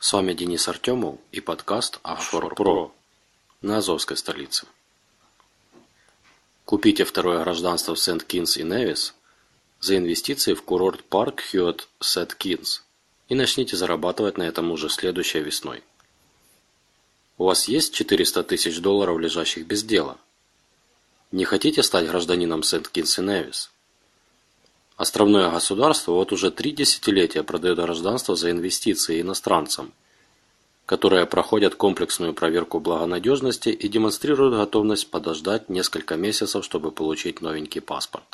С вами Денис Артемов и подкаст Оффшор Про на Азовской столице. Купите второе гражданство в Сент-Кинс и Невис, за инвестиции в курорт-парк Хьюот Сет-Кинс и начните зарабатывать на этом уже следующей весной. У вас есть 400 тысяч долларов, лежащих без дела? Не хотите стать гражданином Сент-Кинс и Невис? Островное государство вот уже три десятилетия продает гражданство за инвестиции иностранцам, которые проходят комплексную проверку благонадежности и демонстрируют готовность подождать несколько месяцев, чтобы получить новенький паспорт.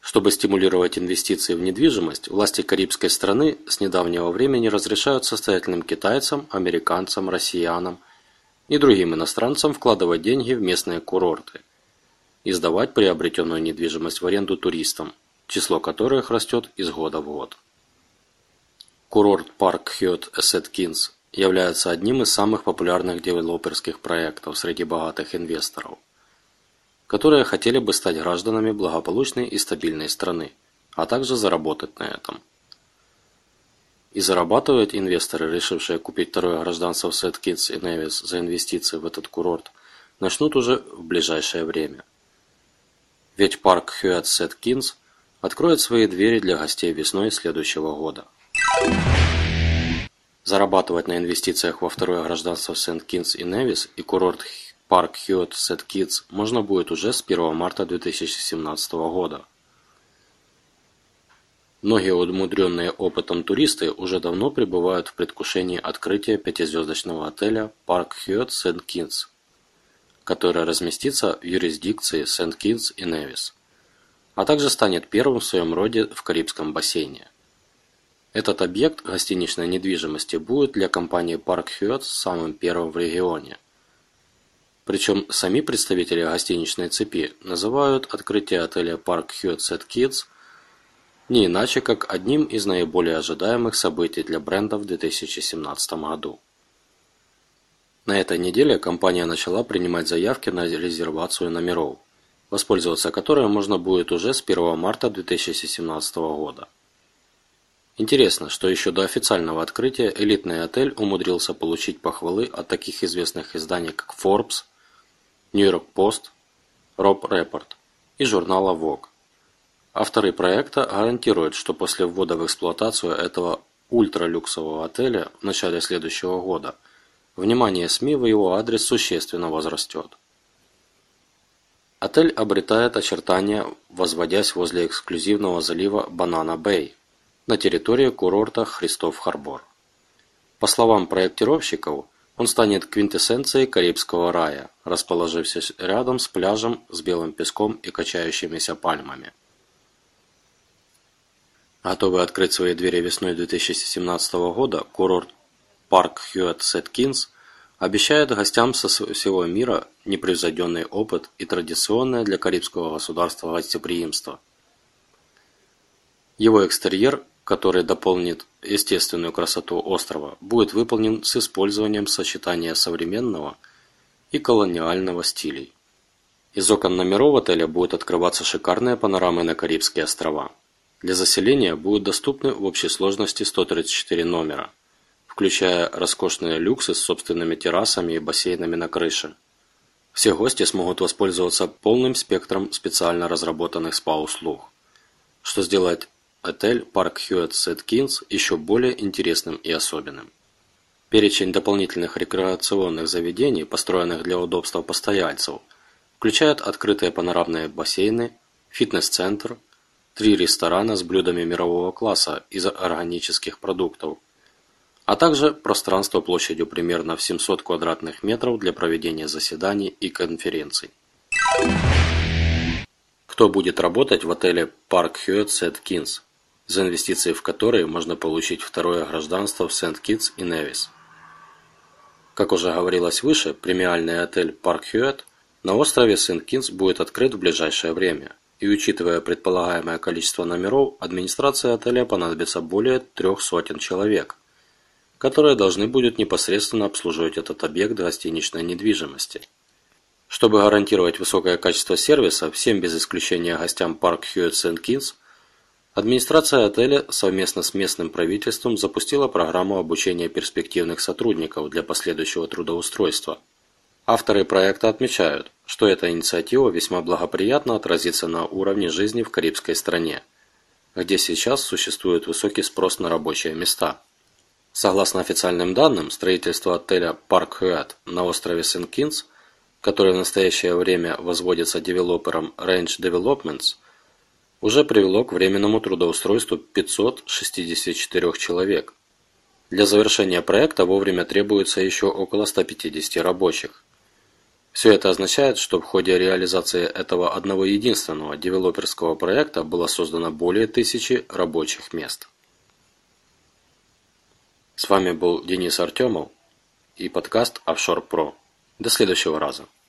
Чтобы стимулировать инвестиции в недвижимость, власти карибской страны с недавнего времени разрешают состоятельным китайцам, американцам, россиянам и другим иностранцам вкладывать деньги в местные курорты и сдавать приобретенную недвижимость в аренду туристам, число которых растет из года в год. Курорт-парк Хьюот Эссеткинс является одним из самых популярных девелоперских проектов среди богатых инвесторов – которые хотели бы стать гражданами благополучной и стабильной страны, а также заработать на этом. И зарабатывают инвесторы, решившие купить второе гражданство в Сент-Китс и Невис за инвестиции в этот курорт, начнут уже в ближайшее время. Ведь Park Hyatt St Kitts откроет свои двери для гостей весной следующего года. Зарабатывать на инвестициях во второе гражданство Сент-Китс и Невис и курорт Park Hyatt St Kitts можно будет уже с 1 марта 2017 года. Многие умудренные опытом туристы уже давно пребывают в предвкушении открытия пятизвездочного отеля Park Hyatt St Который разместится в юрисдикции Сент Китс и Невис, а также станет первым в своем роде в Карибском бассейне. Этот объект гостиничной недвижимости будет для компании Park Hyatt самым первым в регионе – причем сами представители гостиничной цепи называют открытие отеля Park Hyatt Kids не иначе, как одним из наиболее ожидаемых событий для бренда в 2017 году. На этой неделе компания начала принимать заявки на резервацию номеров, воспользоваться которой можно будет уже с 1 марта 2017 года. Интересно, что еще до официального открытия элитный отель умудрился получить похвалы от таких известных изданий, как Forbes, Нью-Йорк Пост, Роб Репорт и журнала Vogue. Авторы проекта гарантируют, что после ввода в эксплуатацию этого ультралюксового отеля в начале следующего года внимание СМИ в его адрес существенно возрастет. Отель обретает очертания, возводясь возле эксклюзивного залива Банана-Бэй на территории курорта Христов-Харбор. По словам проектировщиков, он станет квинтэссенцией Карибского рая, расположившись рядом с пляжем с белым песком и качающимися пальмами. Готовый открыть свои двери весной 2017 года, курорт Парк Хьюэт Сеткинс обещает гостям со всего мира непревзойденный опыт и традиционное для карибского государства гостеприимство. Его экстерьер который дополнит естественную красоту острова, будет выполнен с использованием сочетания современного и колониального стилей. Из окон номеров отеля будут открываться шикарные панорамы на Карибские острова. Для заселения будут доступны в общей сложности 134 номера, включая роскошные люксы с собственными террасами и бассейнами на крыше. Все гости смогут воспользоваться полным спектром специально разработанных СПА-услуг, что сделает Отель Park Hyatt St Kitts еще более интересным и особенным. Перечень дополнительных рекреационных заведений, построенных для удобства постояльцев, включает открытые панорамные бассейны, фитнес-центр, три ресторана с блюдами мирового класса из органических продуктов, а также пространство площадью примерно в 700 квадратных метров для проведения заседаний и конференций. Кто будет работать в отеле Park Hyatt St Kitts? за инвестиции в которые можно получить второе гражданство в Сент-Китс и Невис. Как уже говорилось выше, премиальный отель Park Hyatt на острове Сент-Китс будет открыт в ближайшее время, и учитывая предполагаемое количество номеров, администрации отеля понадобится более трех сотен человек, которые должны будут непосредственно обслуживать этот объект гостиничной недвижимости. Чтобы гарантировать высокое качество сервиса, всем без исключения гостям Park Hyatt St Kitts Администрация отеля совместно с местным правительством запустила программу обучения перспективных сотрудников для последующего трудоустройства. Авторы проекта отмечают, что эта инициатива весьма благоприятно отразится на уровне жизни в карибской стране, где сейчас существует высокий спрос на рабочие места. Согласно официальным данным, строительство отеля Park Hyatt на острове Сент-Китс, который в настоящее время возводится девелопером Range Developments, уже привело к временному трудоустройству 564 человек. Для завершения проекта вовремя требуется еще около 150 рабочих. Все это означает, что в ходе реализации этого одного единственного девелоперского проекта было создано более тысячи рабочих мест. С вами был Денис Артемов и подкаст Offshore Pro. До следующего раза.